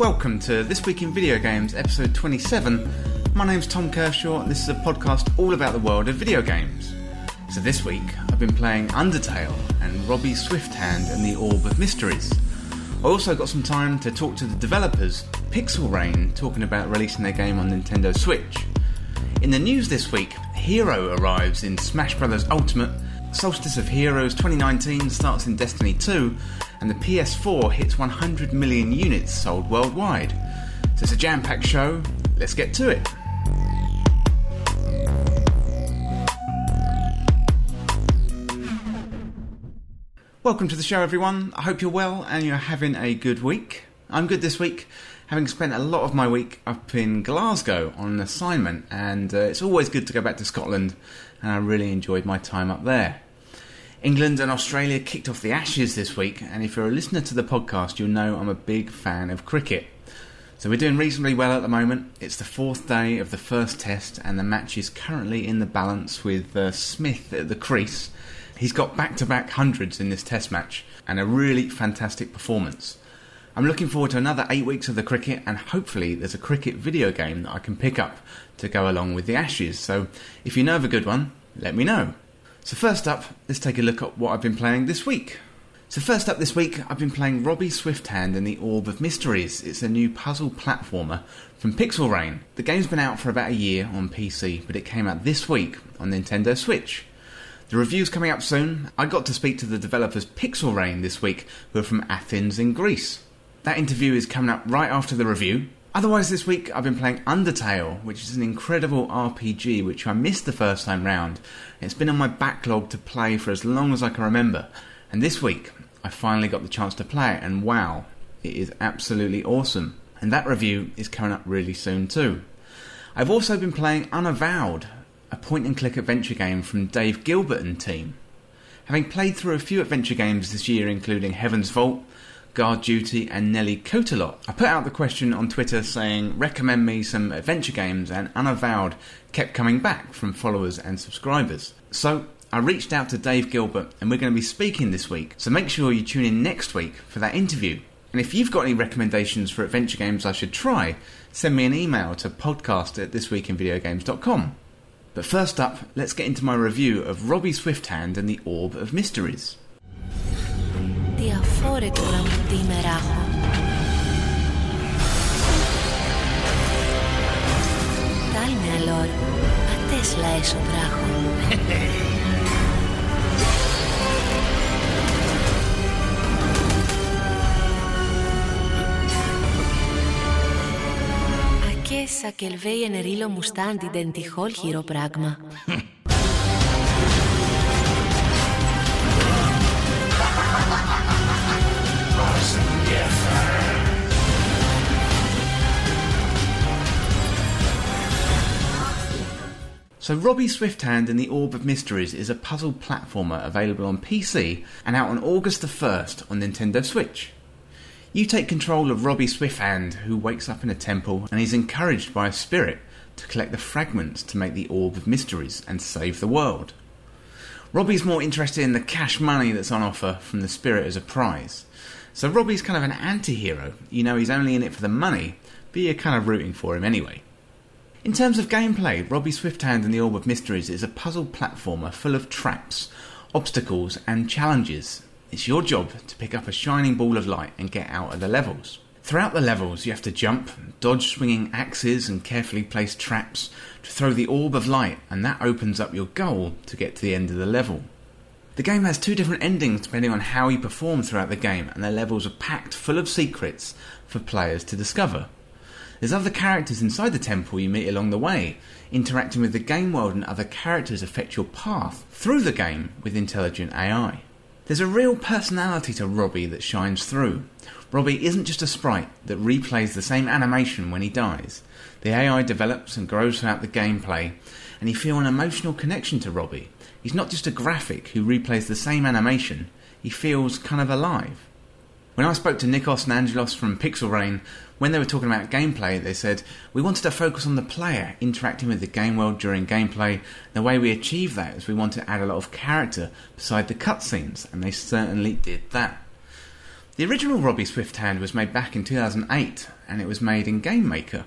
Welcome to This Week in Video Games, episode 27. My name's Tom Kershaw, and this is a podcast all about the world of video games. So this week, I've been playing Undertale and Robbie Swifthand and the Orb of Mysteries. I also got some time to talk to the developers, Pixel Rain, talking about releasing their game on Nintendo Switch. In the news this week, Hero arrives in Smash Bros. Ultimate, Solstice of Heroes 2019 starts in Destiny 2, and the PS4 hits 100 million units sold worldwide. So it's a jam packed show, let's get to it. Welcome to the show, everyone. I hope you're well and you're having a good week. I'm good this week, having spent a lot of my week up in Glasgow on an assignment, and uh, it's always good to go back to Scotland, and I really enjoyed my time up there. England and Australia kicked off the Ashes this week, and if you're a listener to the podcast, you'll know I'm a big fan of cricket. So we're doing reasonably well at the moment. It's the fourth day of the first test, and the match is currently in the balance with uh, Smith at the crease. He's got back to back hundreds in this test match, and a really fantastic performance. I'm looking forward to another eight weeks of the cricket, and hopefully, there's a cricket video game that I can pick up to go along with the Ashes. So if you know of a good one, let me know. So, first up, let's take a look at what I've been playing this week. So, first up this week, I've been playing Robbie Swifthand and the Orb of Mysteries. It's a new puzzle platformer from Pixel Rain. The game's been out for about a year on PC, but it came out this week on Nintendo Switch. The review's coming up soon. I got to speak to the developers Pixel Rain this week, who are from Athens in Greece. That interview is coming up right after the review, Otherwise, this week I've been playing Undertale, which is an incredible RPG which I missed the first time round. It's been on my backlog to play for as long as I can remember, and this week I finally got the chance to play it, and wow, it is absolutely awesome. And that review is coming up really soon too. I've also been playing Unavowed, a point and click adventure game from Dave Gilbert and team. Having played through a few adventure games this year, including Heaven's Vault, Guard Duty, and Nelly Cootalot. I put out the question on Twitter saying, recommend me some adventure games, and Unavowed kept coming back from followers and subscribers. So I reached out to Dave Gilbert, and we're going to be speaking this week, so make sure you tune in next week for that interview. And if you've got any recommendations for adventure games I should try, send me an email to podcast at thisweekinvideogames.com. But first up, let's get into my review of Robbie Swifthand and the Orb of Mysteries. αφόρετο να μου τι ημεράχω. Τάλμε αλόρ, ατέσλα έσω τράχω. Ακέσα κελβέι ενερίλο μουστάντι στάντιντεν τυχόλ χειροπράγμα. So, Robbie Swifthand and the Orb of Mysteries is a puzzle platformer available on PC and out on August the 1st on Nintendo Switch. You take control of Robbie Swifthand, who wakes up in a temple and is encouraged by a spirit to collect the fragments to make the Orb of Mysteries and save the world. Robbie's more interested in the cash money that's on offer from the spirit as a prize. So Robbie's kind of an anti hero. You know, he's only in it for the money, but you're kind of rooting for him anyway. In terms of gameplay, Robbie Swifthand and the Orb of Mysteries is a puzzle platformer full of traps, obstacles, and challenges. It's your job to pick up a shining ball of light and get out of the levels. Throughout the levels, you have to jump, dodge swinging axes and carefully placed traps to throw the orb of light, and that opens up your goal to get to the end of the level. The game has two different endings depending on how you perform throughout the game, and the levels are packed full of secrets for players to discover. There's other characters inside the temple you meet along the way. Interacting with the game world and other characters affect your path through the game with intelligent AI. There's a real personality to Robbie that shines through. Robbie isn't just a sprite that replays the same animation when he dies. The AI develops and grows throughout the gameplay, and you feel an emotional connection to Robbie. He's not just a graphic who replays the same animation, he feels kind of alive. When I spoke to Nikos and Angelos from Pixel Rain, when they were talking about gameplay, they said we wanted to focus on the player interacting with the game world during gameplay. The way we achieve that is we want to add a lot of character beside the cutscenes, and they certainly did that. The original Robbie Swift Hand was made back in 2008 and it was made in Game Maker.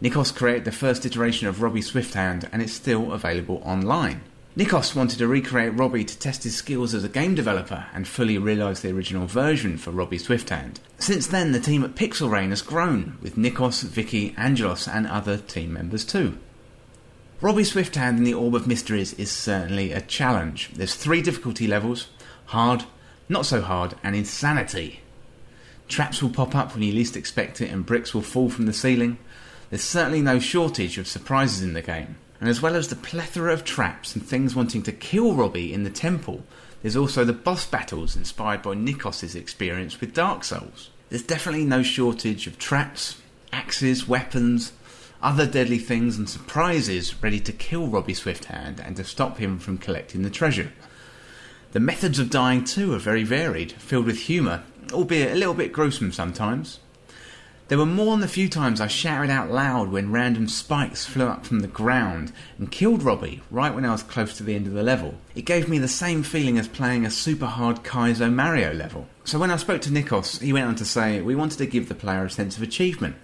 Nikos created the first iteration of Robbie Swift Hand, and it's still available online. Nikos wanted to recreate Robbie to test his skills as a game developer and fully realise the original version for Robbie Swifthand. Since then, the team at Pixel Rain has grown, with Nikos, Vicky, Angelos, and other team members too. Robbie Swifthand in the Orb of Mysteries is certainly a challenge. There's three difficulty levels hard, not so hard, and insanity. Traps will pop up when you least expect it, and bricks will fall from the ceiling. There's certainly no shortage of surprises in the game. And as well as the plethora of traps and things wanting to kill Robbie in the temple, there's also the boss battles inspired by Nikos' experience with Dark Souls. There's definitely no shortage of traps, axes, weapons, other deadly things, and surprises ready to kill Robbie Swifthand and to stop him from collecting the treasure. The methods of dying too are very varied, filled with humour, albeit a little bit gruesome sometimes. There were more than the few times I shouted out loud when random spikes flew up from the ground and killed Robbie right when I was close to the end of the level. It gave me the same feeling as playing a super hard Kaizo Mario level. So when I spoke to Nikos, he went on to say we wanted to give the player a sense of achievement.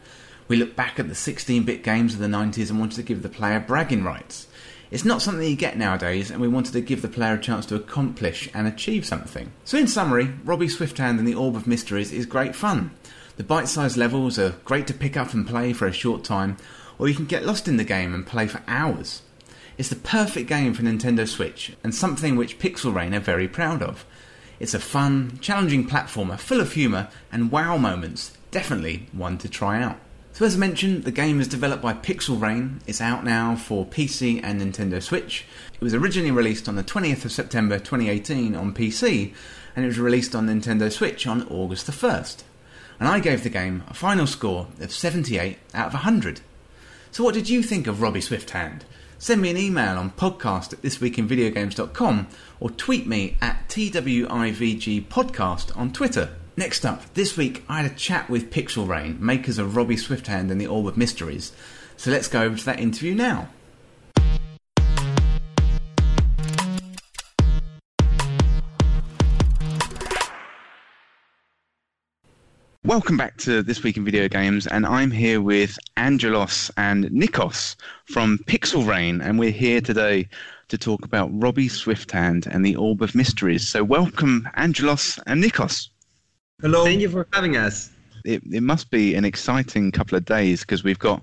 We looked back at the 16 bit games of the 90s and wanted to give the player bragging rights. It's not something you get nowadays, and we wanted to give the player a chance to accomplish and achieve something. So, in summary, Robbie Swifthand and the Orb of Mysteries is great fun. The bite sized levels are great to pick up and play for a short time, or you can get lost in the game and play for hours. It's the perfect game for Nintendo Switch, and something which Pixel Rain are very proud of. It's a fun, challenging platformer full of humour and wow moments, definitely one to try out. So, as I mentioned, the game is developed by Pixel Rain. It's out now for PC and Nintendo Switch. It was originally released on the 20th of September 2018 on PC, and it was released on Nintendo Switch on August the 1st and I gave the game a final score of 78 out of 100. So, what did you think of Robbie Swifthand? Send me an email on podcast at thisweekinvideogames.com or tweet me at TWIVG Podcast on Twitter. Next up, this week I had a chat with Pixel Rain, makers of Robbie Swifthand and the Orb of Mysteries. So let's go over to that interview now. Welcome back to This Week in Video Games, and I'm here with Angelos and Nikos from Pixel Rain, and we're here today to talk about Robbie Swifthand and the Orb of Mysteries. So, welcome, Angelos and Nikos. Hello. Thank you for having us. It, it must be an exciting couple of days because we've got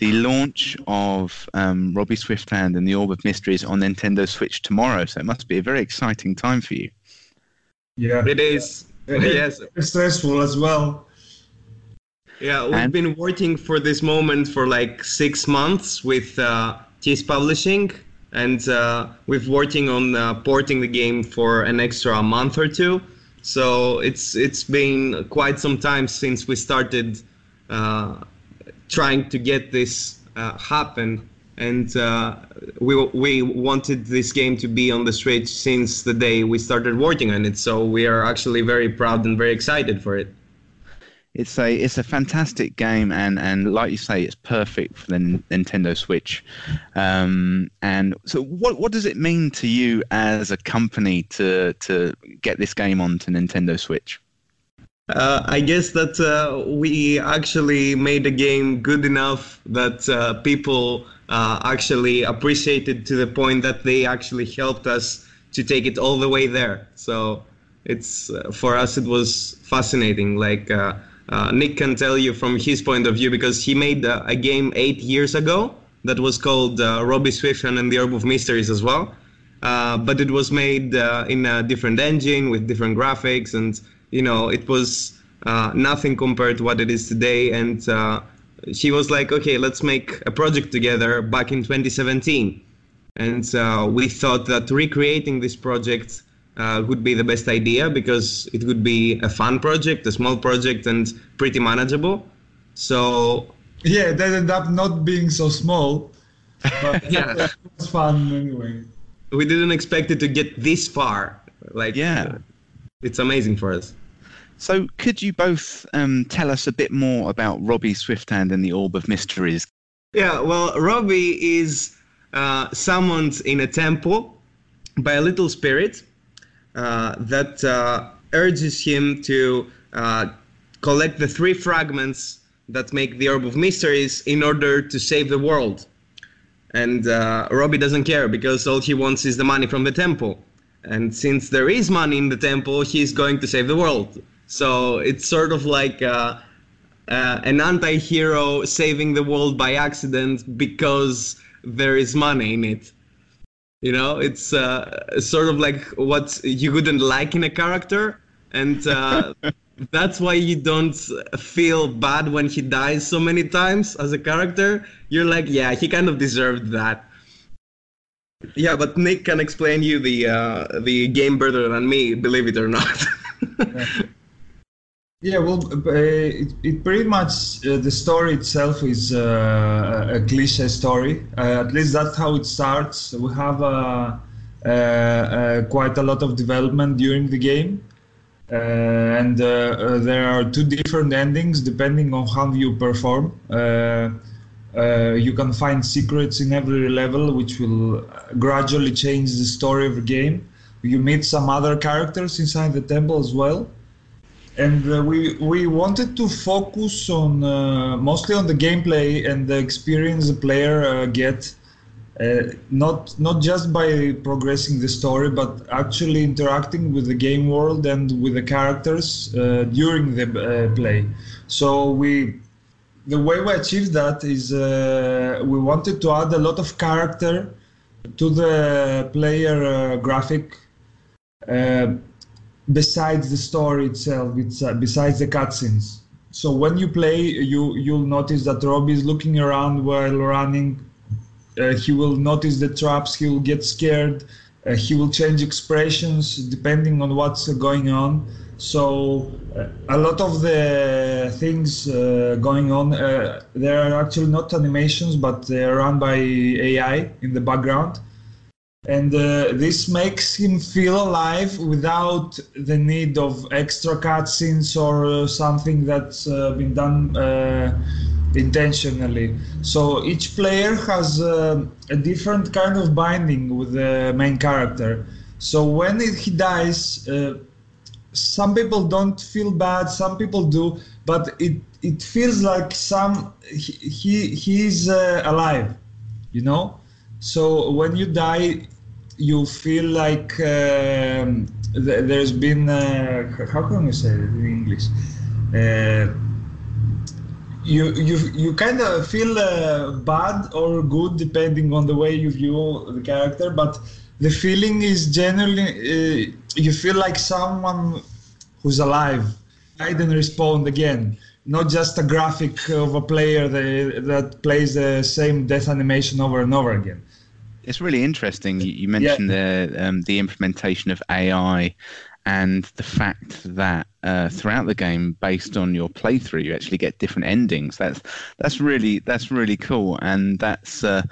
the launch of um, Robbie Swifthand and the Orb of Mysteries on Nintendo Switch tomorrow, so it must be a very exciting time for you. Yeah, it is. Yes, stressful as well. Yeah, we've and? been working for this moment for like six months with uh, Cheese Publishing, and uh, we've working on uh, porting the game for an extra month or two. So it's it's been quite some time since we started uh, trying to get this uh, happen, and uh, we we wanted this game to be on the Switch since the day we started working on it. So we are actually very proud and very excited for it. It's a it's a fantastic game and and like you say it's perfect for the Nintendo Switch. Um, and so what what does it mean to you as a company to to get this game onto Nintendo Switch? Uh, I guess that uh, we actually made a game good enough that uh, people uh, actually appreciated to the point that they actually helped us to take it all the way there so it's uh, for us it was fascinating like uh, uh, Nick can tell you from his point of view because he made a game eight years ago that was called uh, Robbie Swifthand and the Orb of Mysteries as well. Uh, but it was made in a different engine with different graphics, and you know it was nothing compared to what it is today. And he was like, "Okay, let's make a project together." Back in 2017, and we thought that recreating this project uh, would be the best idea because it would be a fun project, a small project, and pretty manageable. So yeah, that ended up not being so small, but yeah, it was fun anyway. We didn't expect it to get this far. Like yeah, it's amazing for us. So, could you both um, tell us a bit more about Robbie Swifthand and the Orb of Mysteries? Yeah, well, Robbie is uh, summoned in a temple by a little spirit uh, that uh, urges him to uh, collect the three fragments that make the Orb of Mysteries in order to save the world. And uh, Robbie doesn't care because all he wants is the money from the temple. And since there is money in the temple, he's going to save the world. So it's sort of like uh, uh, an anti hero saving the world by accident because there is money in it. You know, it's uh, sort of like what you wouldn't like in a character. And uh, that's why you don't feel bad when he dies so many times as a character. You're like, yeah, he kind of deserved that. Yeah, but Nick can explain you the uh, the game better than me, believe it or not. yeah. well, uh, it, it pretty much uh, the story itself is uh, a cliche story. Uh, at least that's how it starts. We have uh, quite a lot of development during the game. And there are two different endings depending on how you perform. you can find secrets in every level, which will gradually change the story of the game. You meet some other characters inside the temple as well and uh, we we wanted to focus on uh, mostly on the gameplay and the experience the player uh, get uh, not not just by progressing the story, but actually interacting with the game world and with the characters uh, during the uh, play. So we, the way we achieved that is we wanted to add a lot of character to the player graphic. Besides the story itself, it's besides the cutscenes. So when you play, you you'll notice that Robbie is looking around while running uh, he will notice the traps, he will get scared, uh, he will change expressions depending on what's going on. So uh, a lot of the things uh, going on, uh, they are actually not animations, but they are run by AI in the background. And uh, this makes him feel alive without the need of extra cutscenes or something that's been done intentionally. So each player has uh, a different kind of binding with the main character. So when it, he dies, uh, some people don't feel bad, some people do, but it it feels like some he he he's uh, alive, you know. So when you die, you feel like um, th- there's been uh, how can we say it in English? Uh, you you you kind of feel uh, bad or good depending on the way you view the character but the feeling is generally uh, you feel like someone who's alive I didn't respond again not just a graphic of a player that, that plays the same death animation over and over again it's really interesting you mentioned yeah. the um, the implementation of ai and the fact that uh, throughout the game, based on your playthrough, you actually get different endings. That's that's really that's really cool, and that's uh,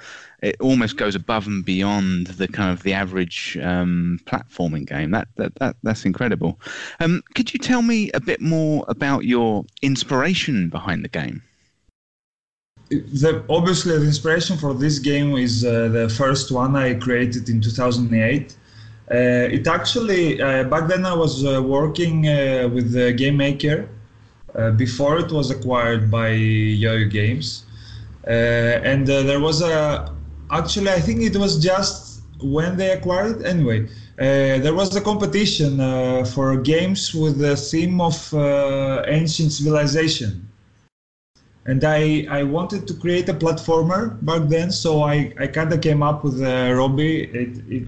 it almost goes above and beyond the kind of the average um, platforming game. That, that that that's incredible. Um, could you tell me a bit more about your inspiration behind the game? The, obviously, the inspiration for this game is uh, the first one I created in 2008 uh, it actually uh, back then I was uh, working with the Game Maker before it was acquired by YoYo Games, and there was a actually I think it was just when they acquired it anyway. Uh, there was a competition uh, for games with the theme of uh, ancient civilization. And I, I wanted to create a platformer back then, so I, I kind of came up with Robbie. It, it,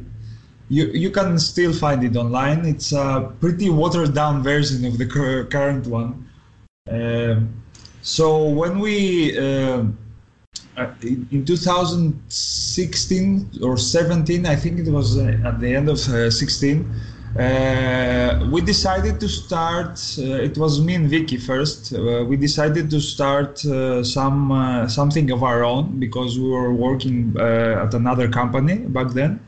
you you can still find it online. It's a pretty watered down version of the current one. Um, so when we uh, uh in 2016 or 17, I think it was uh, at the end of uh, 16, uh, we decided to start. Uh, it was me and Vicky first. we decided to start some something of our own because we were working at another company back then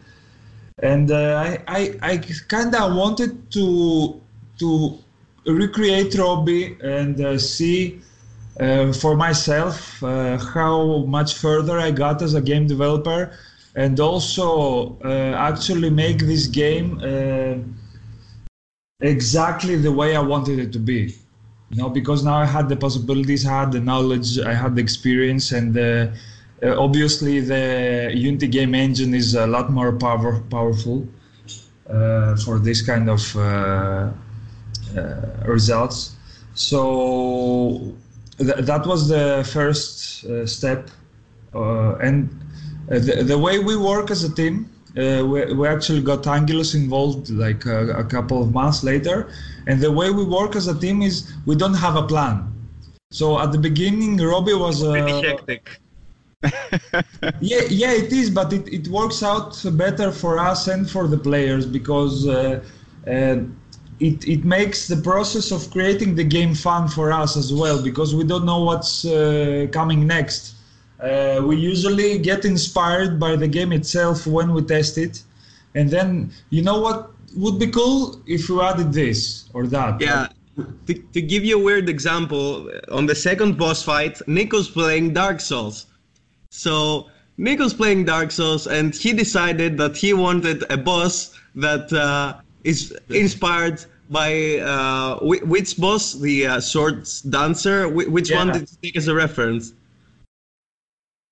and uh, I, I, I kind of wanted to to recreate Robbie and uh, see uh, for myself uh, how much further I got as a game developer, and also uh, actually make this game uh, exactly the way I wanted it to be. You know, because now I had the possibilities, I had the knowledge, I had the experience, and uh, uh, obviously the Unity game engine is a lot more power, powerful uh, for this kind of uh, results. So th- that was the first step, and the, the way we work as a team uh, we, we actually got Angelos involved like a, a, couple of months later. And the way we work as a team is we don't have a plan. So at the beginning, Robbie was uh, pretty hectic. yeah, yeah, it is, but it, it works out better for us and for the players because uh, uh, it it makes the process of creating the game fun for us as well because we don't know what's uh, coming next. Uh, we usually get inspired by the game itself when we test it, and then you know what would be cool if we added this or that. Yeah. To, to give you a weird example, on the second boss fight, Nikos playing Dark Souls. So Nikos playing Dark Souls, and he decided that he wanted a boss that uh, is inspired by uh, which boss, the uh, Swords Dancer. Which yeah. one did you take as a reference?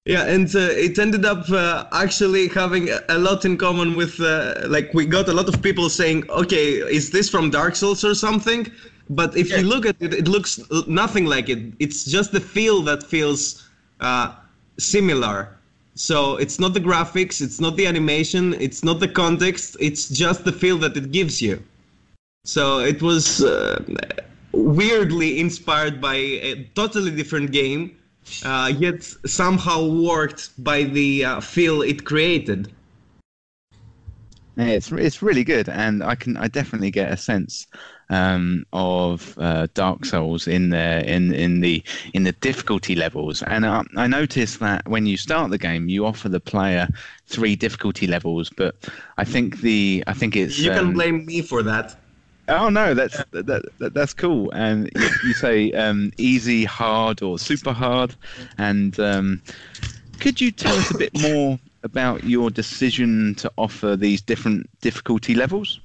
Yeah, and uh, it ended up uh, actually having a lot in common with, uh, like, we got a lot of people saying, okay, is this from Dark Souls or something? But if yeah. you look at it, it looks nothing like it. It's just the feel that feels uh, similar. So it's not the graphics, it's not the animation, it's not the context, it's just the feel that it gives you. So it was uh, weirdly inspired by a totally different game uh, yet somehow worked by the uh, feel it created. Yeah, it's it's really good, and I can I definitely get a sense um, of uh, Dark Souls in there in in the in the difficulty levels. And I, I noticed that when you start the game, you offer the player three difficulty levels, but I think the I think it's you can um, blame me for that. Oh no, that's that, that, that's cool. And you, you say um, easy, hard, or super hard. And um, could you tell us a bit more about your decision to offer these different difficulty levels?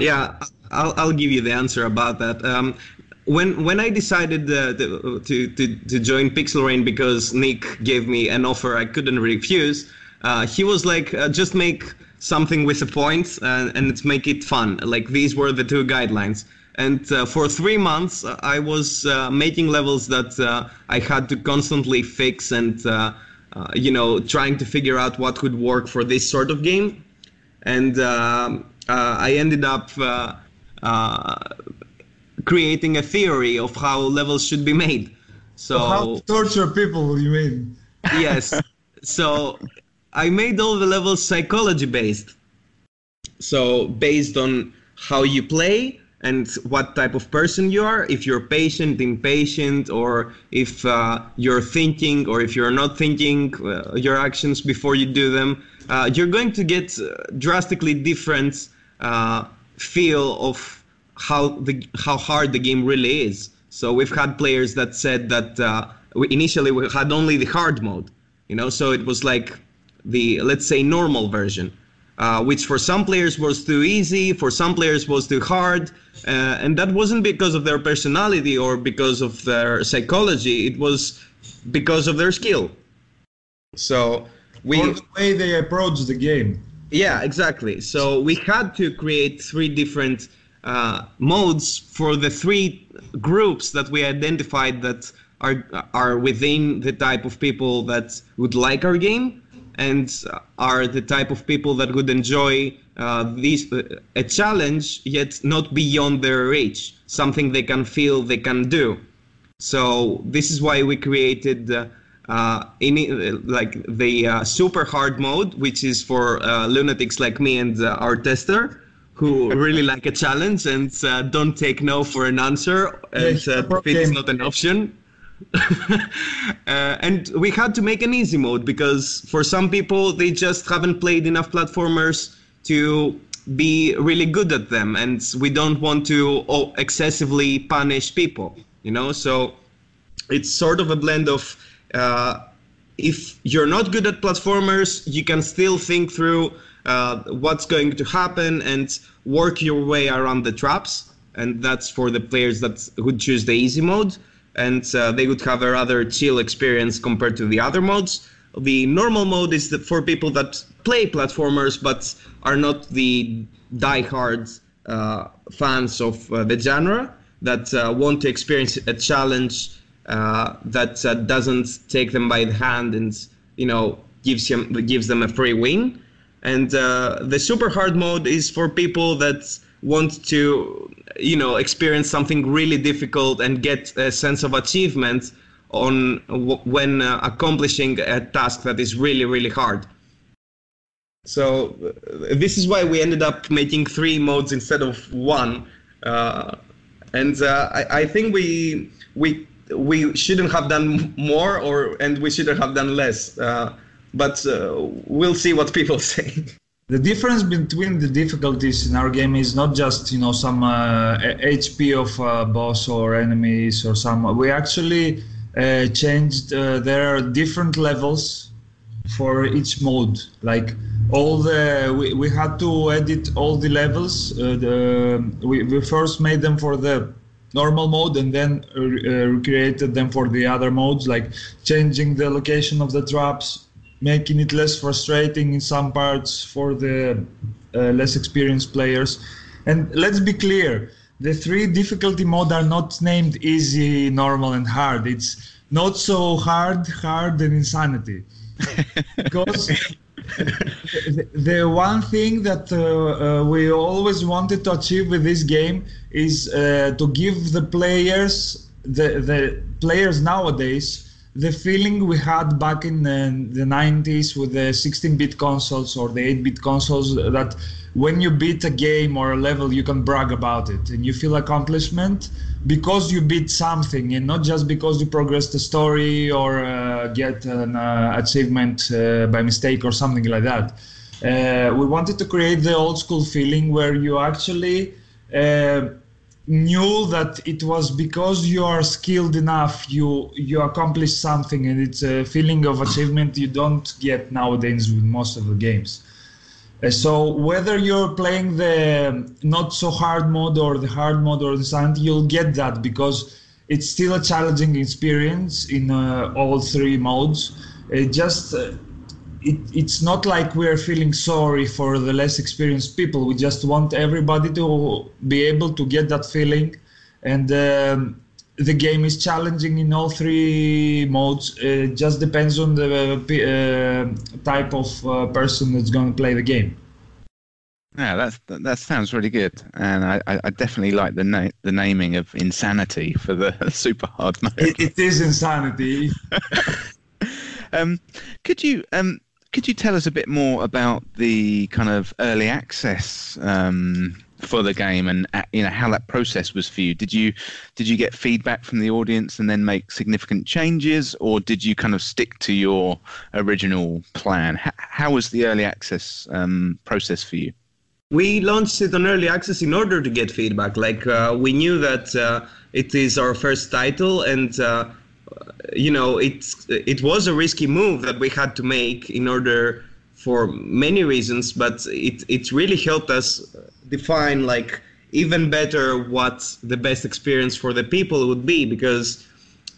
Yeah, I'll, I'll give you the answer about that. Um, when when I decided uh, to, to, to join Pixel Rain because Nick gave me an offer I couldn't refuse, uh, he was like, uh, just make something with a point and, and make it fun. Like these were the two guidelines. And uh, for three months, uh, I was uh, making levels that uh, I had to constantly fix and, uh, uh, you know, trying to figure out what could work for this sort of game. And um, I ended up creating a theory of how levels should be made. So how to torture people? You mean? Yes. So I made all the levels psychology based. So based on how you play and what type of person you are, if you're patient, impatient, or if uh, you're thinking, or if you're not thinking uh, your actions before you do them, uh, you're going to get uh, drastically different uh, feel of how the how hard the game really is. So we've had players that said that uh, we initially we had only the hard mode, you know, so it was like the let's say normal version, uh, which for some players was too easy, for some players was too hard, uh, and that wasn't because of their personality or because of their psychology. It was because of their skill. So we or the way they approach the game. Yeah, exactly. So we had to create three different uh, modes for the three groups that we identified that are are within the type of people that would like our game and are the type of people that would enjoy uh, these uh, a challenge yet not beyond their reach something they can feel they can do. So this is why we created uh, uh in uh, like the uh, super hard mode which is for lunatics like me and our tester who really like a challenge and don't take no for an answer and if it's not an option uh, and we had to make an easy mode because for some people they just haven't played enough platformers to be really good at them. And we don't want to oh, excessively punish people you know? So it's sort of a blend of uh, if you're not good at platformers you can still think through uh, what's going to happen and work your way around the traps. And that's for the players that would choose the easy mode, and uh, they would have a rather chill experience compared to the other modes. The normal mode is for people that play platformers but are not the die-hard uh, fans of uh, the genre that want to experience a challenge that doesn't take them by the hand and you know gives him gives them a free win. And uh, the super hard mode is for people that want to you know experience something really difficult and get a sense of achievement on when uh, accomplishing a task that is really really hard. So uh, this is why we ended up making three modes instead of one uh, and uh, I, I think we we we shouldn't have done more or and we shouldn't have done less uh, but uh, we'll see what people say the difference between the difficulties in our game is not just you know some uh, HP of uh, boss or enemies or some. We actually uh, changed. Uh, there are different levels for each mode. Like all the we, we had to edit all the levels. Uh, the, we, we first made them for the normal mode and then uh, recreated them for the other modes, like changing the location of the traps, making it less frustrating in some parts for the uh, less experienced players. And let's be clear, the three difficulty mode are not named easy, normal, and hard. It's not so hard, hard, and insanity. because the, the, one thing that uh, uh, we always wanted to achieve with this game is uh, to give the players, the, the players nowadays, the feeling we had back in the, the 90s with the 16-bit consoles or the 8-bit consoles that when you beat a game or a level you can brag about it and you feel accomplishment because you beat something and not just because you progress the story or uh, get an uh, achievement uh, by mistake or something like that. Uh, we wanted to create the old school feeling where you actually uh, knew that it was because you are skilled enough you you accomplish something and it's a feeling of achievement you don't get nowadays with most of the games. Uh, so whether you're playing the not so hard mode or the hard mode or the silent you'll get that because it's still a challenging experience in uh, all three modes. It just uh, it, it's not like we're feeling sorry for the less experienced people. We just want everybody to be able to get that feeling. And um, the game is challenging in all three modes. It just depends on the uh, type of uh, person that's going to play the game. Yeah, that's, that, that sounds really good, and I, I definitely like the na- the naming of insanity for the super hard mode. it, it is insanity. um, could you um, could you tell us a bit more about the kind of early access um, for the game and uh, you know how that process was for you? Did you did you get feedback from the audience and then make significant changes, or did you kind of stick to your original plan? H- how was the early access um, process for you? We launched it on early access in order to get feedback. Like uh, we knew that uh, it is our first title and uh, you know, it's it was a risky move that we had to make in order for many reasons, but it it really helped us define like even better what the best experience for the people would be because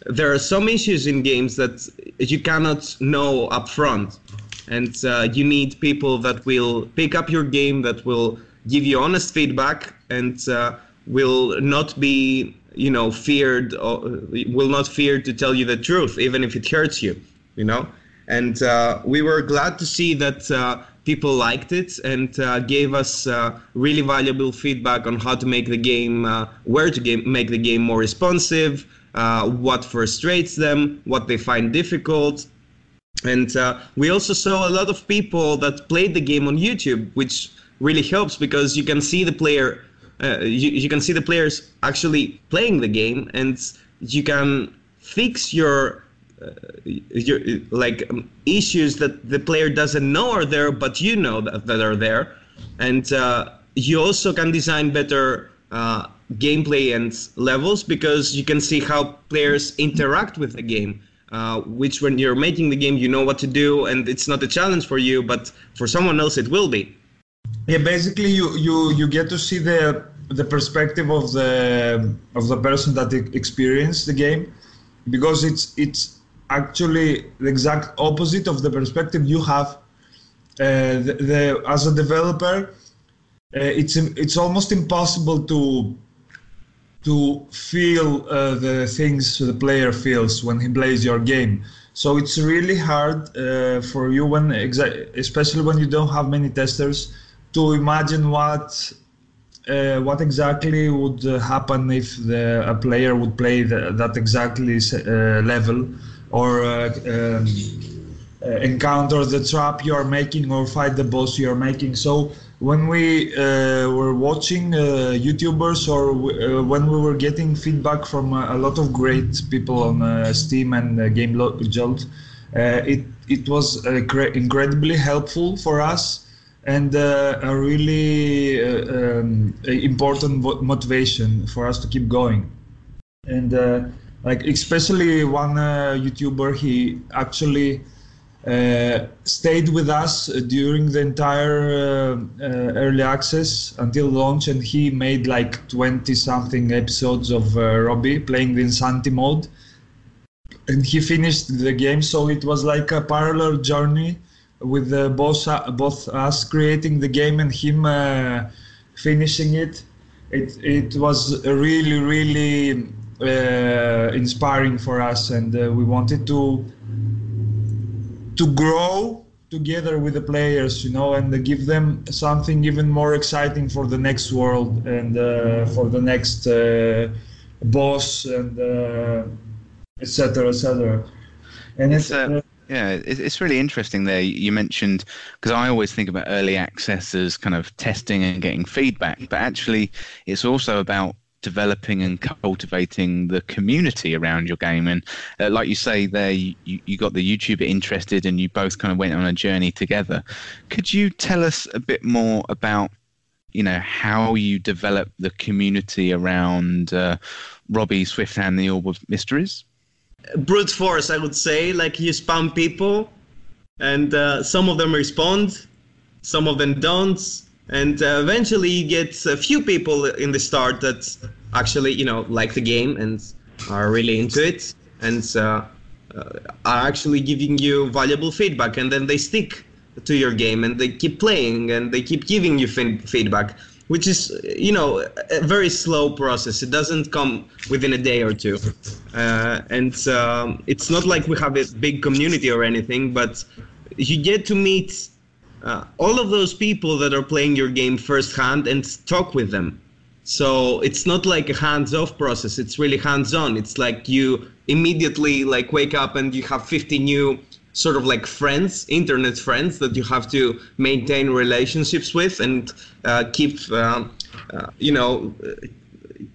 there are some issues in games that you cannot know upfront. And uh, you need people that will pick up your game that will give you honest feedback and uh, will not be you know feared uh, will not fear to tell you the truth even if it hurts you you know? And uh, we were glad to see that uh, people liked it and uh, gave us uh, really valuable feedback on how to make the game uh, where to game, make the game more responsive what frustrates them what they find difficult. And we also saw a lot of people that played the game on youtube which really helps because you can see the player uh, you, you can see the players actually playing the game and you can fix your uh, your like um, issues that the player doesn't know are there but you know that, that are there. And uh, you also can design better uh, gameplay and levels because you can see how players interact with the game uh, which when you're making the game you know what to do and it's not a challenge for you but for someone else it will be yeah basically you you you get to see the the perspective of the of the person that experienced the game because it's it's actually the exact opposite of the perspective you have. Uh, the, the, as a developer uh, it's it's almost impossible to to feel uh, the things the player feels when he plays your game. So it's really hard uh, for you when especially when you don't have many testers to imagine what uh, what exactly would uh, happen if the, a player would play the, that exactly uh, level or uh, um, uh, encounter the trap you are making or fight the boss you are making. So when we uh, were watching YouTubers or when we were getting feedback from a lot of great people on Steam and Game Jolt, it it was incredibly helpful for us and uh, a really uh, um, important motivation for us to keep going. And uh, like especially one uh, YouTuber, he actually uh, stayed with us during the entire uh, early access until launch, and he made like 20 something episodes of Robbie playing the Insanity mode. And he finished the game, so it was like a parallel journey with uh, both uh, both us creating the game and him uh, finishing it. It it was really really uh, inspiring for us, and uh, we wanted to to grow together with the players, you know, and give them something even more exciting for the next world and uh, for the next boss and etc. etc. And it's, it's yeah, it's really interesting there. You mentioned because I always think about early access as kind of testing and getting feedback, but actually, it's also about developing and cultivating the community around your game. And uh, like you say, there you, you got the YouTuber interested, and you both kind of went on a journey together. Could you tell us a bit more about, you know, how you develop the community around uh, Robbie Swift and the Orb of Mysteries? Brute force, I would say. Like you spam people, and uh, some of them respond, some of them don't, and uh, eventually you get a few people in the start that actually, you know, like the game and are really into it, and uh, uh are actually giving you valuable feedback, and then they stick to your game and they keep playing and they keep giving you feedback which is you know a very slow process. It doesn't come within a day or two. Uh, and um, it's not like we have a big community or anything but you get to meet uh, all of those people that are playing your game firsthand and talk with them. So it's not like a hands-off process. It's really hands-on. It's like you immediately like wake up and you have 50 new sort of like friends, internet friends that you have to maintain relationships with and uh, keep, uh, uh, you know,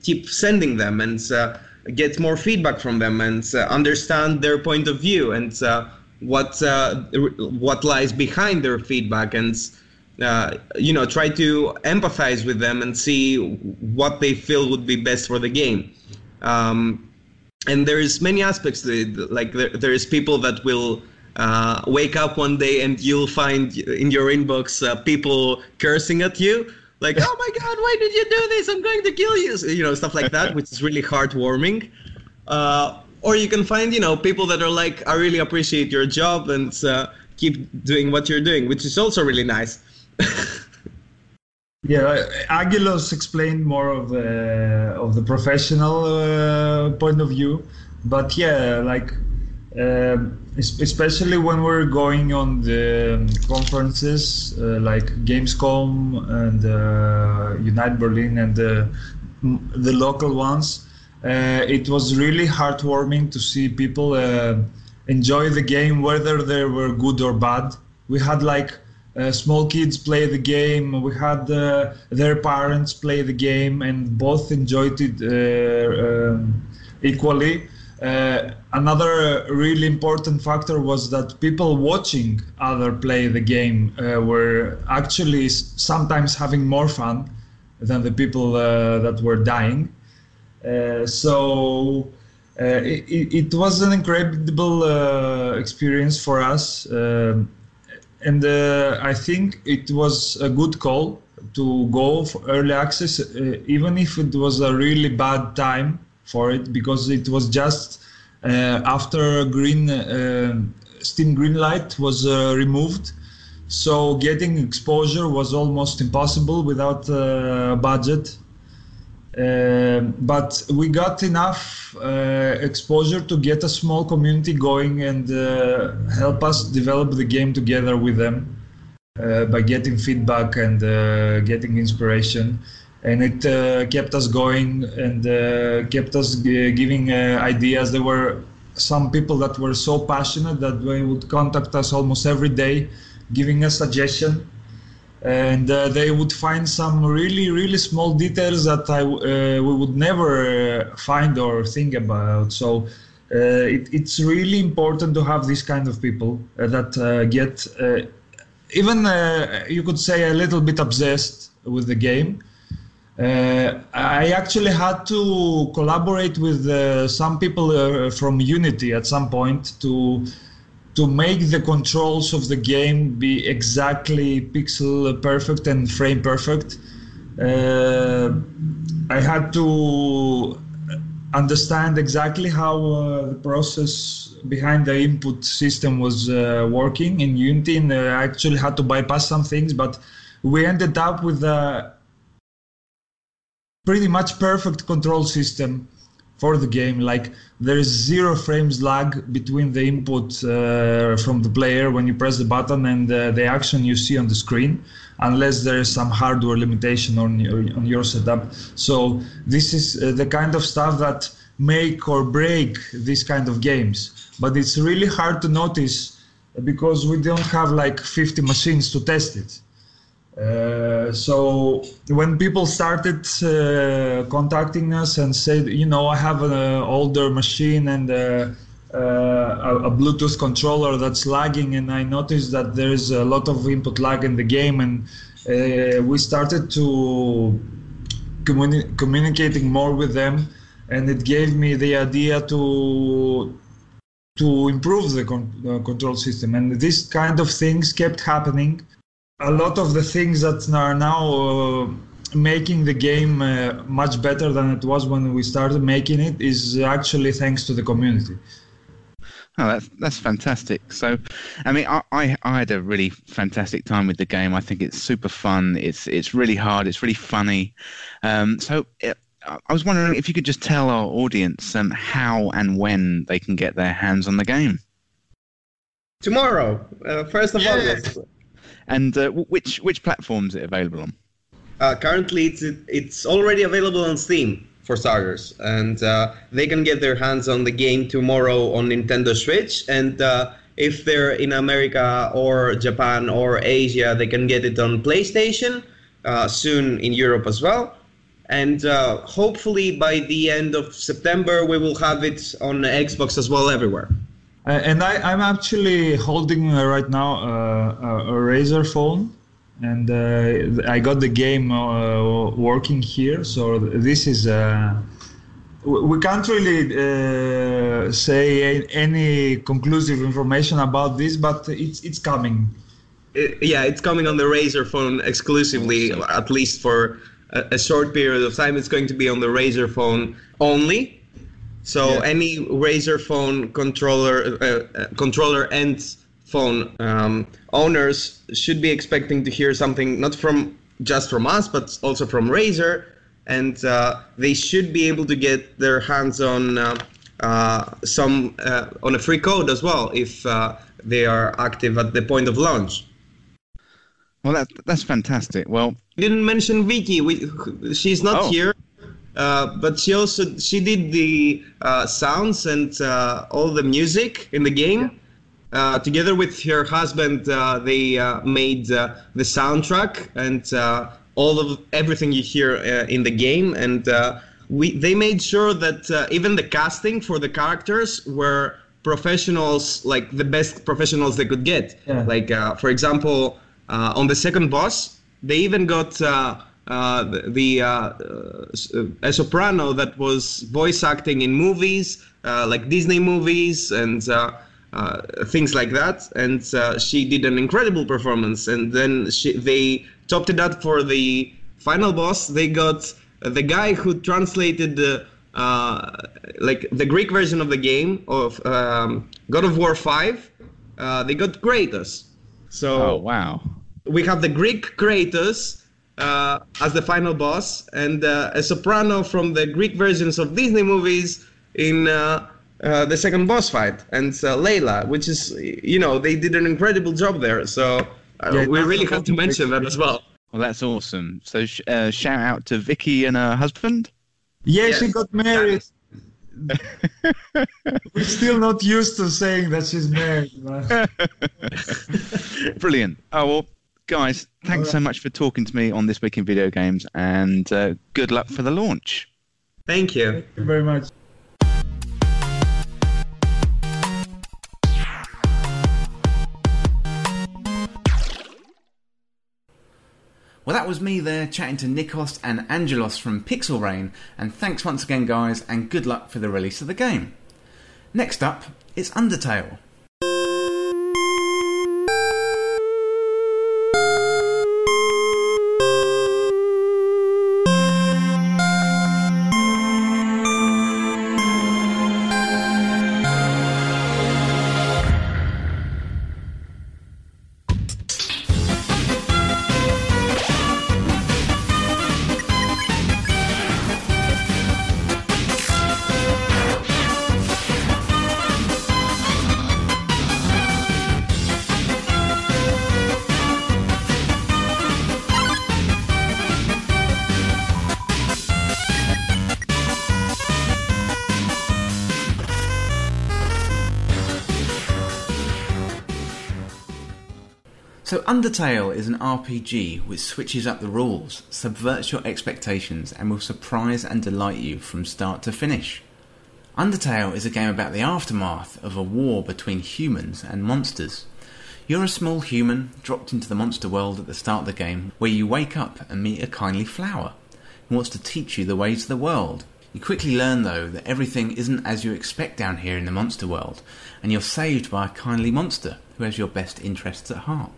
keep sending them and uh, get more feedback from them and uh, understand their point of view and uh, what what lies behind their feedback and. you know, try to empathize with them and see what they feel would be best for the game. Um, and there's many aspects to it. Like there, there's people that will uh, wake up one day and you'll find in your inbox uh, people cursing at you. Like oh my god why did you do this? I'm going to kill you. You know stuff like that which is really heartwarming. Uh, or you can find you know people that are like i really appreciate your job and uh, keep doing what you're doing which is also really nice. Yeah Angelos explained more of the of the professional uh, point of view. But yeah like especially when we're going on the conferences uh, like Gamescom and uh, Unite Berlin and the, the local ones. Uh, it was really heartwarming to see people uh, enjoy the game, whether they were good or bad. We had like uh, small kids play the game. We had uh, their parents play the game, and both enjoyed it um, equally. Uh, another really important factor was that people watching other play the game uh, were actually sometimes having more fun than the people uh, that were dying. Uh, so uh, it, it, was an incredible experience for us. and I think it was a good call to go for early access, even if it was a really bad time for it, because it was just uh, after green uh, Steam Greenlight was uh, removed. So getting exposure was almost impossible without budget. Uh, but we got enough uh, exposure to get a small community going and uh, help us develop the game together with them by getting feedback and getting inspiration. And it uh, kept us going and kept us g- giving ideas. There were some people that were so passionate that they would contact us almost every day, giving us suggestion and uh, they would find some really really small details that I uh, we would never uh, find or think about. So uh, it, it's really important to have this kind of people uh, that uh, get even you could say a little bit obsessed with the game. I actually had to collaborate with some people from Unity at some point to to make the controls of the game be exactly pixel perfect and frame perfect. Uh, I had to understand exactly how uh, the process behind the input system was uh, working in Unity, and uh, I actually had to bypass some things, but we ended up with a pretty much perfect control system for the game. Like there is zero frames lag between the input uh, from the player when you press the button and uh, the action you see on the screen, unless there is some hardware limitation on your, on your setup. So this is uh, the kind of stuff that make or break these kind of games. But it's really hard to notice because we don't have like 50 machines to test it. Uh, so when people started uh, contacting us and said, you know, I have an uh, older machine and uh, uh, a, a, Bluetooth controller that's lagging, and I noticed that there is a lot of input lag in the game, and we started to communi- communicating more with them, and it gave me the idea to to improve the con- control system, and this kind of things kept happening a lot of the things that are now uh, making the game uh, much better than it was when we started making it is actually thanks to the community. Oh, that's that's fantastic. So, I mean, I, I, I had a really fantastic time with the game. I think it's super fun. It's it's really hard. It's really funny. Um, so, it, I was wondering if you could just tell our audience um, how and when they can get their hands on the game. Tomorrow, uh, first of August. And uh, which which platforms is it available on? Uh, currently, it's it's already available on Steam for starters, and uh, they can get their hands on the game tomorrow on Nintendo Switch. And uh, if they're in America or Japan or Asia, they can get it on PlayStation uh, soon in Europe as well. And uh, hopefully by the end of September, we will have it on Xbox as well everywhere. Uh, and I, am actually holding uh, right now uh, a, a Razer phone, and I got the game working here. So this is we can't really uh, say any conclusive information about this, but it's it's coming. It, yeah, it's coming on the Razer phone exclusively, at least for a, a, short period of time. It's going to be on the Razer phone only. So yeah. any Razer phone controller, uh, uh, controller and phone um, owners should be expecting to hear something not from just from us, but also from Razer, and uh, they should be able to get their hands on uh, uh some uh, on a free code as well if they are active at the point of launch. Well, that's that's fantastic. Well, you didn't mention Vicky. We, she's not oh. here. Uh, but she also she did the uh, sounds and uh, all the music in the game. Uh, together with her husband, uh, they made the soundtrack and all of everything you hear in the game. And we they made sure that even the casting for the characters were professionals, like the best professionals they could get. Yeah. Like for example, on the second boss, they even got uh, the uh, uh, a soprano that was voice acting in movies like Disney movies and uh, things like that. And uh, she did an incredible performance. And then she, they topped it up for the final boss. They got the guy who translated the uh, like the Greek version of the game of um, God of War Five. Uh, they got Kratos. So oh wow! We have the Greek Kratos uh, as the final boss, and uh, a soprano from the Greek versions of Disney movies in uh, uh, the second boss fight, and Layla, which is you know they did an incredible job there. So yeah, we really have to mention that as well. Well, that's awesome. So shout out to Vicky and her husband. Yeah, yes. she got married. We're still not used to saying that she's married. Brilliant. Oh well, guys, thanks right. so much for talking to me on this week in video games, and uh, good luck for the launch. Thank you. Thank you very much. Well, that was me there chatting to Nikos and Angelos from Pixel Rain, and thanks once again, guys, and good luck for the release of the game. Next up, it's Undertale. Undertale is an RPG which switches up the rules, subverts your expectations, and will surprise and delight you from start to finish. Undertale is a game about the aftermath of a war between humans and monsters. You're a small human dropped into the monster world at the start of the game where you wake up and meet a kindly flower who wants to teach you the ways of the world. You quickly learn, though, that everything isn't as you expect down here in the monster world, and you're saved by a kindly monster who has your best interests at heart.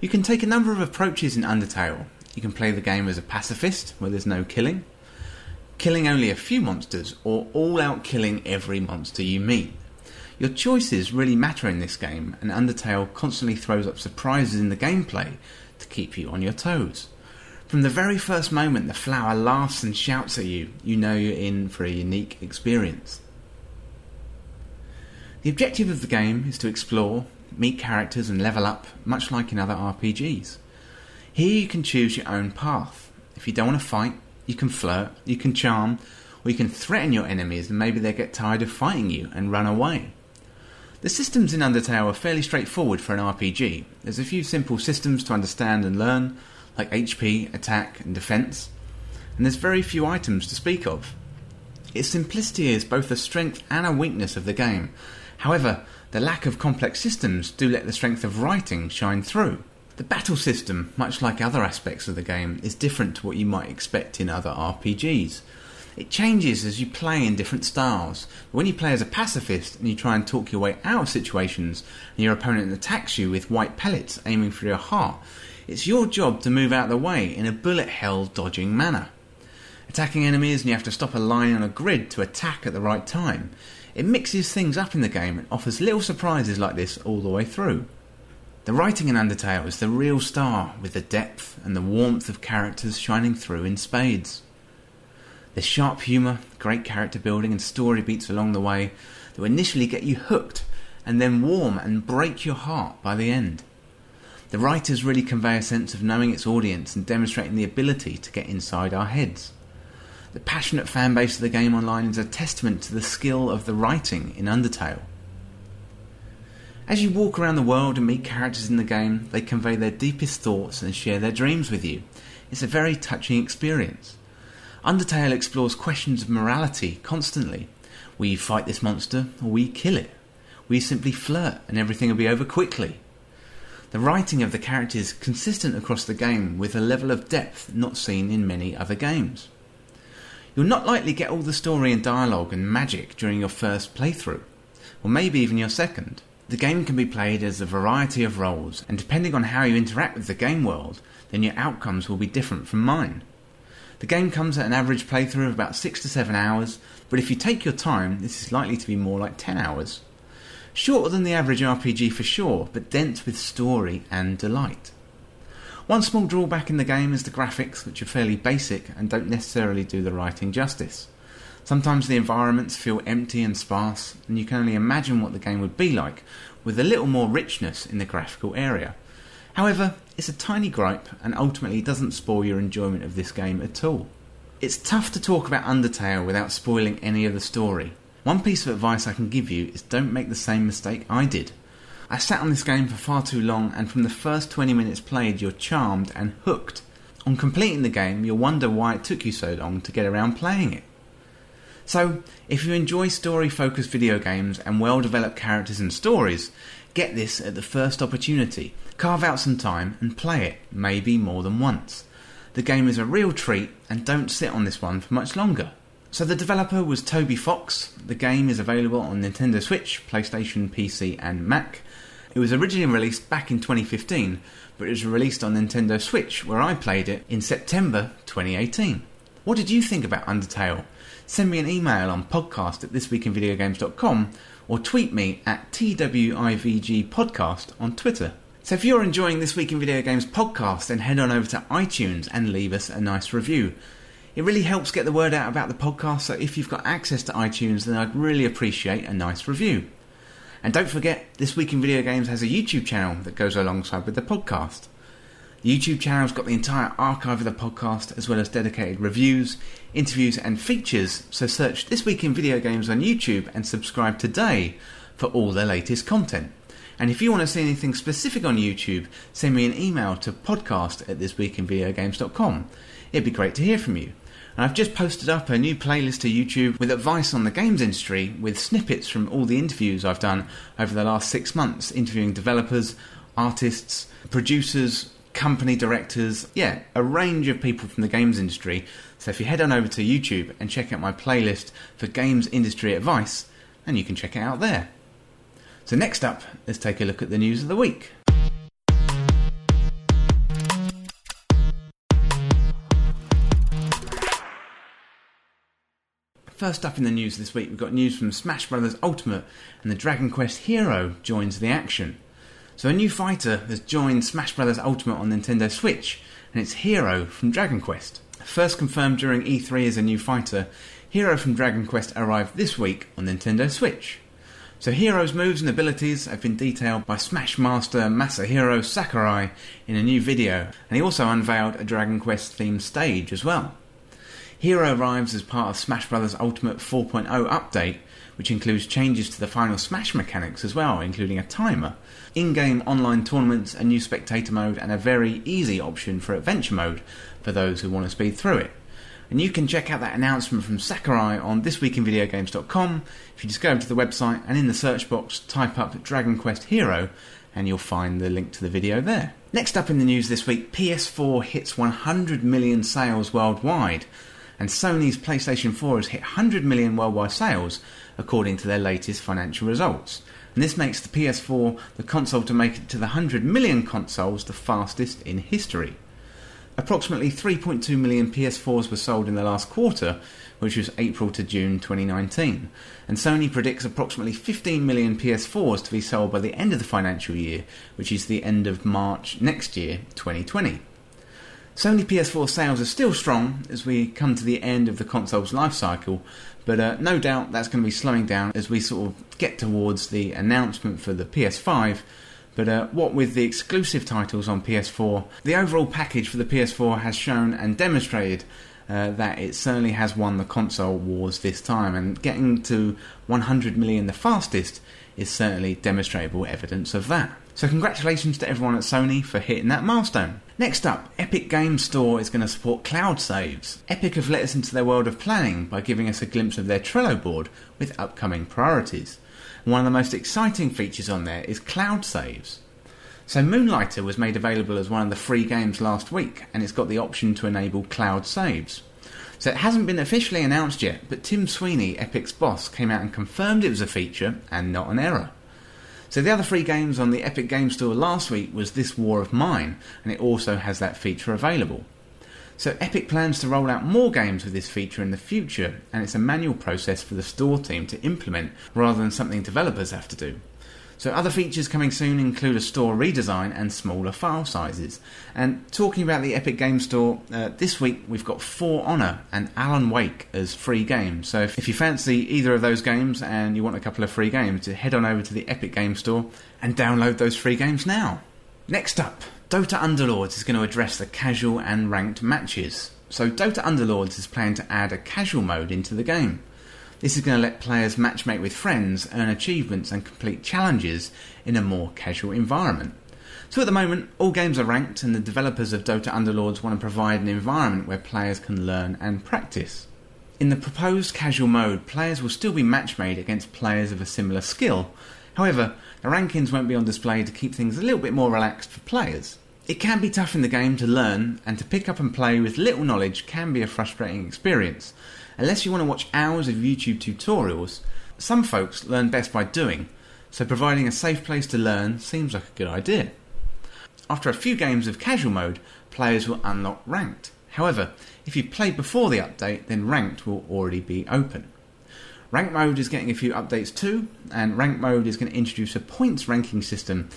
You can take a number of approaches in Undertale. You can play the game as a pacifist, where there's no killing, killing only a few monsters, or all out killing every monster you meet. Your choices really matter in this game, and Undertale constantly throws up surprises in the gameplay to keep you on your toes. From the very first moment the flower laughs and shouts at you, you know you're in for a unique experience. The objective of the game is to explore, meet characters, and level up, much like in other RPGs. Here you can choose your own path. If you don't want to fight, you can flirt, you can charm, or you can threaten your enemies and maybe they get tired of fighting you and run away. The systems in Undertale are fairly straightforward for an RPG. There's a few simple systems to understand and learn, like HP, attack, and defense, and there's very few items to speak of. Its simplicity is both a strength and a weakness of the game. However, the lack of complex systems do let the strength of writing shine through. The battle system, much like other aspects of the game, is different to what you might expect in other RPGs. It changes as you play in different styles. When you play as a pacifist and you try and talk your way out of situations and your opponent attacks you with white pellets aiming for your heart, it's your job to move out of the way in a bullet hell dodging manner. Attacking enemies and you have to stop a line on a grid to attack at the right time. It mixes things up in the game and offers little surprises like this all the way through. The writing in Undertale is the real star, with the depth and the warmth of characters shining through in spades. There's sharp humour, great character building, and story beats along the way that will initially get you hooked and then warm and break your heart by the end. The writers really convey a sense of knowing its audience and demonstrating the ability to get inside our heads. The passionate fan base of the game online is a testament to the skill of the writing in Undertale. As you walk around the world and meet characters in the game, they convey their deepest thoughts and share their dreams with you. It's a very touching experience. Undertale explores questions of morality constantly. You fight this monster or you kill it? You simply flirt and everything will be over quickly? The writing of the characters is consistent across the game with a level of depth not seen in many other games. You'll not likely get all the story and dialogue and magic during your first playthrough. or maybe even your second. The game can be played as a variety of roles, and depending on how you interact with the game world, then your outcomes will be different from mine. The game comes at an average playthrough of about 6 to 7 hours, but if you take your time, this is likely to be more like 10 hours. Shorter than the average RPG for sure, but dense with story and delight. One small drawback in the game is the graphics, which are fairly basic and don't necessarily do the writing justice. Sometimes the environments feel empty and sparse, and you can only imagine what the game would be like with a little more richness in the graphical area. However, it's a tiny gripe and ultimately doesn't spoil your enjoyment of this game at all. It's tough to talk about Undertale without spoiling any of the story. One piece of advice I can give you is don't make the same mistake I did. I sat on this game for far too long, and from the first 20 minutes played, you're charmed and hooked. On completing the game, you'll wonder why it took you so long to get around playing it. So, if you enjoy story focused video games and well developed characters and stories, get this at the first opportunity Carve out some time and play it, maybe more than once. The game is a real treat and don't sit on this one for much longer. So the developer was Toby Fox. The game is available on Nintendo Switch, PlayStation, PC and Mac. It was originally released back in 2015, but it was released on Nintendo Switch where I played it in September 2018. What did you think about Undertale? Send me an email on podcast at thisweekinvideogames.com or tweet me at TWIVG podcast on Twitter. So if you're enjoying this Week in Video Games podcast, then head on over to iTunes and leave us a nice review. It really helps get the word out about the podcast, so if you've got access to iTunes, then I'd really appreciate a nice review. And don't forget, This Week in Video Games has a YouTube channel that goes alongside with the podcast. The YouTube channel's got the entire archive of the podcast, as well as dedicated reviews, interviews, and features, so search This Week in Video Games on YouTube and subscribe today for all the latest content. And if you want to see anything specific on YouTube, send me an email to podcast at thisweekinvideogames.com. It'd be great to hear from you. And I've just posted up a new playlist to YouTube with advice on the games industry with snippets from all the interviews I've done over the last six months, interviewing developers, artists, producers, company directors, yeah, a range of people from the games industry. So if you head on over to YouTube and check out my playlist for games industry advice, and you can check it out there. So, next up, let's take a look at the news of the week. First up in the news this week, we've got news from Smash Bros. Ultimate and the Dragon Quest Hero joins the action. So, a new fighter has joined Smash Bros. Ultimate on Nintendo Switch, and it's Hero from Dragon Quest. First confirmed during E3 as a new fighter, Hero from Dragon Quest arrived this week on Nintendo Switch. So Hero's moves and abilities have been detailed by Smash Master Masahiro Sakurai in a new video, and he also unveiled a Dragon Quest themed stage as well. Hero arrives as part of Smash Bros. Ultimate 4.0 update, which includes changes to the final Smash mechanics as well, including a timer, in game online tournaments, a new spectator mode, and a very easy option for adventure mode for those who want to speed through it. And you can check out that announcement from Sakurai on thisweekinvideogames.com. If you just go to the website and in the search box type up Dragon Quest Hero, and you'll find the link to the video there. Next up in the news this week, PS4 hits 100 million sales worldwide, and Sony's PlayStation 4 has hit 100 million worldwide sales according to their latest financial results. And this makes the PS4 the console to make it to the 100 million consoles the fastest in history. Approximately 3.2 million PS4s were sold in the last quarter, which was April to June 2019, and Sony predicts approximately 15 million PS4s to be sold by the end of the financial year, which is the end of March next year, 2020. Sony PS4 sales are still strong as we come to the end of the console's life cycle, but uh, no doubt that's going to be slowing down as we sort of get towards the announcement for the PS5 but uh, what with the exclusive titles on PS4, the overall package for the PS4 has shown and demonstrated uh, that it certainly has won the console wars this time, and getting to 100 million the fastest is certainly demonstrable evidence of that. So, congratulations to everyone at Sony for hitting that milestone. Next up, Epic Games Store is going to support cloud saves. Epic have let us into their world of planning by giving us a glimpse of their Trello board with upcoming priorities. One of the most exciting features on there is cloud saves. So Moonlighter was made available as one of the free games last week, and it's got the option to enable cloud saves. So it hasn't been officially announced yet, but Tim Sweeney, Epic's boss, came out and confirmed it was a feature and not an error. So the other three games on the Epic Game Store last week was This War of Mine, and it also has that feature available. So Epic plans to roll out more games with this feature in the future, and it's a manual process for the store team to implement rather than something developers have to do. So other features coming soon include a store redesign and smaller file sizes. And talking about the Epic Game Store, uh, this week we've got For Honor and Alan Wake as free games. So if, if you fancy either of those games and you want a couple of free games, head on over to the Epic Game Store and download those free games now. Next up, Dota Underlords is going to address the casual and ranked matches. So, Dota Underlords is planning to add a casual mode into the game. This is going to let players matchmake with friends, earn achievements, and complete challenges in a more casual environment. So, at the moment, all games are ranked, and the developers of Dota Underlords want to provide an environment where players can learn and practice. In the proposed casual mode, players will still be matchmade against players of a similar skill, However, the rankings won't be on display to keep things a little bit more relaxed for players. It can be tough in the game to learn, and to pick up and play with little knowledge can be a frustrating experience. Unless you want to watch hours of YouTube tutorials, some folks learn best by doing, so providing a safe place to learn seems like a good idea. After a few games of casual mode, players will unlock ranked. However, if you've played before the update, then ranked will already be open. Rank mode is getting a few updates too, and rank mode is going to introduce a points ranking system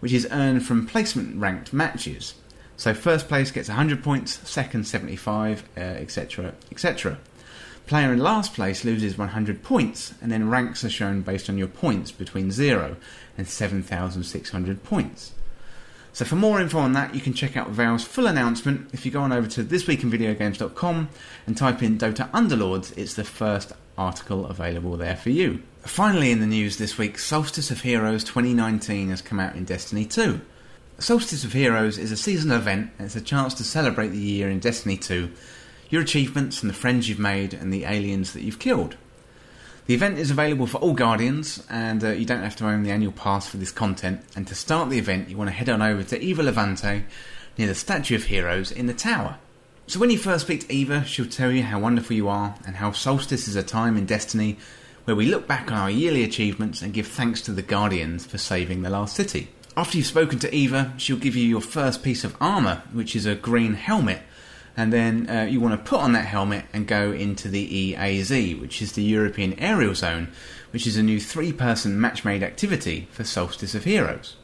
which is earned from placement ranked matches. So first place gets 100 points, second 75, etc., uh, etc. Player in last place loses 100 points, and then ranks are shown based on your points between 0 and 7,600 points. So for more info on that, you can check out Valve's full announcement if you go on over to thisweekinvideogames.com and type in Dota Underlords. It's the first article available there for you. Finally, in the news this week, Solstice of Heroes 2019 has come out in Destiny 2. Solstice of Heroes is a seasonal event and it's a chance to celebrate the year in Destiny 2, your achievements and the friends you've made and the aliens that you've killed. The event is available for all Guardians, and uh, you don't have to own the annual pass for this content. And to start the event, you want to head on over to Eva Levante near the Statue of Heroes in the tower. So when you first speak to Eva, she'll tell you how wonderful you are and how Solstice is a time in Destiny where we look back on our yearly achievements and give thanks to the Guardians for saving the last city. After you've spoken to Eva, she'll give you your first piece of armour, which is a green helmet, and then uh, you want to put on that helmet and go into the EAZ, which is the European Aerial Zone, which is a new three person match made activity for Solstice of Heroes.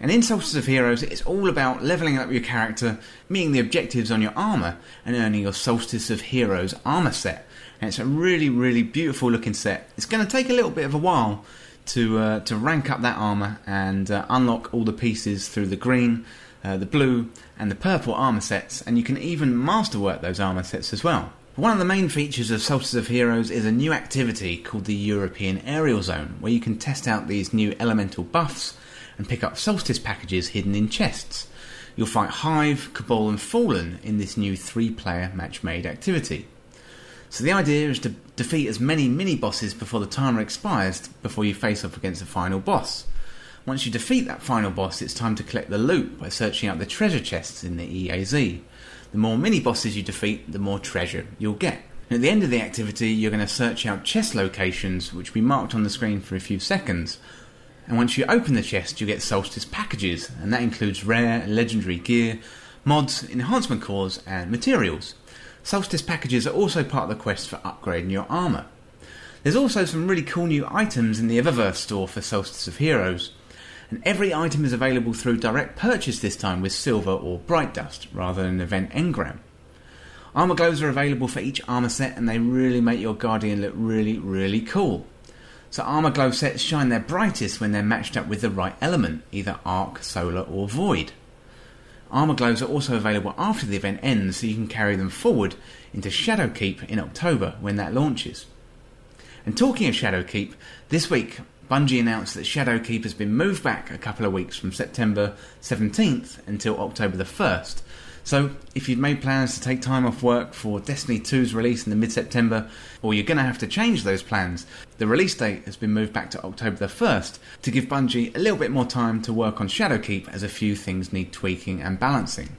And in Solstice of Heroes, it's all about leveling up your character, meeting the objectives on your armour, and earning your Solstice of Heroes armour set. And it's a really, really beautiful looking set. It's going to take a little bit of a while to uh, to rank up that armour and uh, unlock all the pieces through the green, uh, the blue, and the purple armour sets, and you can even masterwork those armour sets as well. One of the main features of Solstice of Heroes is a new activity called the European Aerial Zone, where you can test out these new elemental buffs and pick up Solstice packages hidden in chests. You'll fight Hive, Cabal, and Fallen in this new three player match made activity. So the idea is to defeat as many mini bosses before the timer expires before you face off against the final boss. Once you defeat that final boss, it's time to collect the loot by searching out the treasure chests in the EAZ. The more mini bosses you defeat, the more treasure you'll get. And at the end of the activity, you're going to search out chest locations, which will be marked on the screen for a few seconds, and once you open the chest, you get Solstice packages, and that includes rare, legendary gear, mods, enhancement cores, and materials. Solstice packages are also part of the quest for upgrading your armour. There's also some really cool new items in the Eververse store for Solstice of Heroes, and every item is available through direct purchase this time with silver or bright dust rather than event engram. Armour glows are available for each armour set and they really make your Guardian look really, really cool. So armor glow sets shine their brightest when they're matched up with the right element, either arc, solar, or void. Armor glows are also available after the event ends, so you can carry them forward into Shadowkeep in October when that launches. And talking of Shadowkeep, this week Bungie announced that Shadowkeep has been moved back a couple of weeks from September 17th until October the 1st, so, if you've made plans to take time off work for Destiny 2's release in the mid September, or you're going to have to change those plans, the release date has been moved back to October the 1st to give Bungie a little bit more time to work on Shadowkeep as a few things need tweaking and balancing.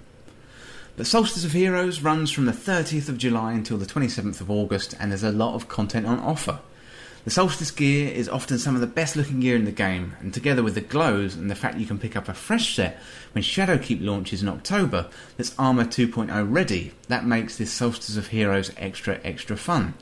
The Solstice of Heroes runs from the 30th of July until the 27th of August, and there's a lot of content on offer. The Solstice gear is often some of the best looking gear in the game, and together with the glows and the fact you can pick up a fresh set when Shadowkeep launches in October that's Armour 2.0 ready, that makes this Solstice of Heroes extra, extra fun.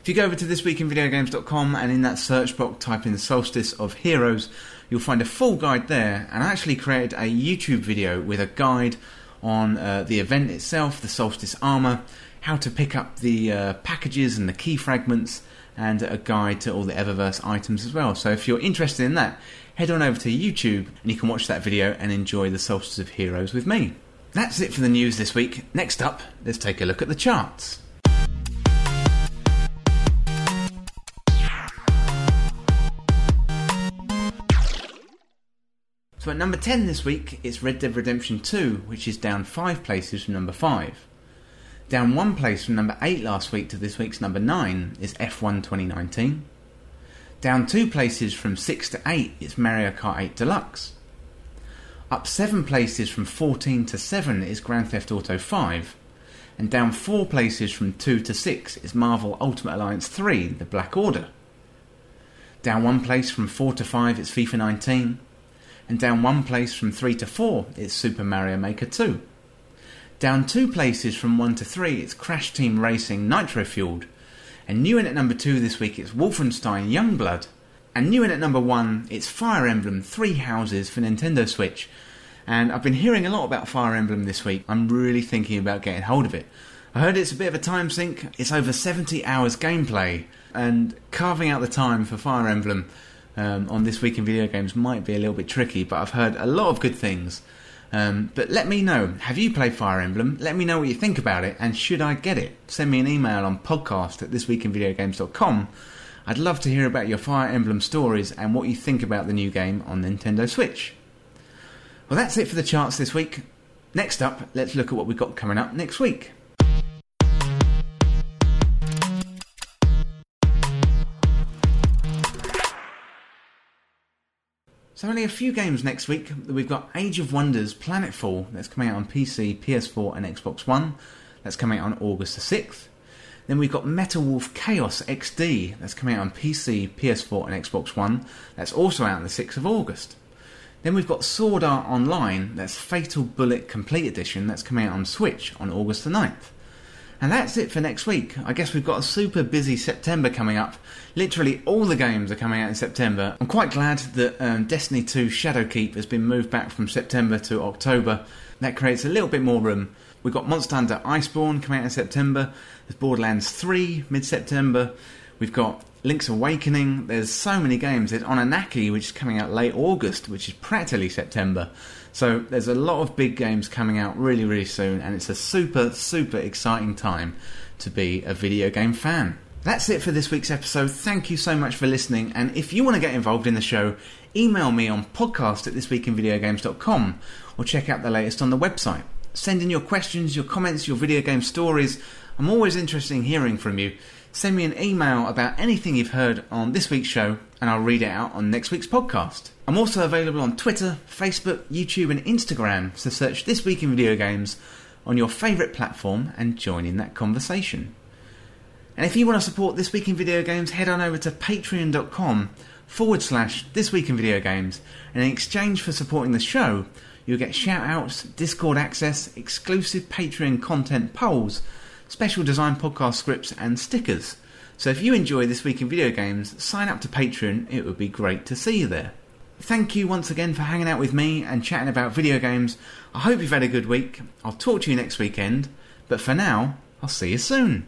If you go over to thisweekinvideogames.com and in that search box type in Solstice of Heroes, you'll find a full guide there, and I actually created a YouTube video with a guide on uh, the event itself, the Solstice Armour, how to pick up the uh, packages and the key fragments, and a guide to all the Eververse items as well. So if you're interested in that, head on over to YouTube and you can watch that video and enjoy the Solstice of Heroes with me. That's it for the news this week. Next up, let's take a look at the charts. So at number 10 this week, it's Red Dead Redemption 2, which is down 5 places from number 5. Down one place from number 8 last week to this week's number 9 is F1 2019. Down two places from 6 to 8 is Mario Kart 8 Deluxe. Up 7 places from 14 to 7 is Grand Theft Auto 5. And down 4 places from 2 to 6 is Marvel Ultimate Alliance 3 The Black Order. Down one place from 4 to 5 is FIFA 19. And down one place from 3 to 4 is Super Mario Maker 2. Down two places from 1 to 3, it's Crash Team Racing Nitro Fueled. And new in at number 2 this week, it's Wolfenstein Youngblood. And new in at number 1, it's Fire Emblem Three Houses for Nintendo Switch. And I've been hearing a lot about Fire Emblem this week. I'm really thinking about getting hold of it. I heard it's a bit of a time sink. It's over 70 hours gameplay, and carving out the time for Fire Emblem um, on this week in video games might be a little bit tricky. But I've heard a lot of good things, um, but let me know. Have you played Fire Emblem? Let me know what you think about it, and should I get it? Send me an email on podcast at thisweekinvideogames.com. I'd love to hear about your Fire Emblem stories and what you think about the new game on Nintendo Switch. Well, that's it for the charts this week. Next up, let's look at what we've got coming up next week. So only a few games next week. We've got Age of Wonders Planetfall that's coming out on PC, PS4 and Xbox One. That's coming out on August the 6th. Then we've got Metal Wolf Chaos XD that's coming out on PC, PS4 and Xbox One. That's also out on the 6th of August. Then we've got Sword Art Online, that's Fatal Bullet Complete Edition, that's coming out on Switch on August the 9th. And that's it for next week. I guess we've got a super busy September coming up. Literally all the games are coming out in September. I'm quite glad that um, Destiny 2 Shadowkeep has been moved back from September to October. That creates a little bit more room. We've got Monster Hunter Iceborne coming out in September. There's Borderlands 3 mid September. We've got Link's Awakening. There's so many games. There's Oninaki, which is coming out late August, which is practically September. So there's a lot of big games coming out really, really soon, and it's a super, super exciting time to be a video game fan. That's it for this week's episode. Thank you so much for listening. And if you want to get involved in the show, email me on podcast at thisweekinvideogames.com or check out the latest on the website. Send in your questions, your comments, your video game stories. I'm always interested in hearing from you. Send me an email about anything you've heard on this week's show, and I'll read it out on next week's podcast. I'm also available on Twitter, Facebook, YouTube, and Instagram, so search This Week in Video Games on your favourite platform and join in that conversation. And if you want to support This Week in Video Games, head on over to patreon.com forward slash This Week in Video Games, and in exchange for supporting the show, you'll get shout outs, Discord access, exclusive Patreon content polls, special design podcast scripts, and stickers. So if you enjoy This Week in Video Games, sign up to Patreon, it would be great to see you there. Thank you once again for hanging out with me and chatting about video games. I hope you've had a good week. I'll talk to you next weekend, but for now, I'll see you soon.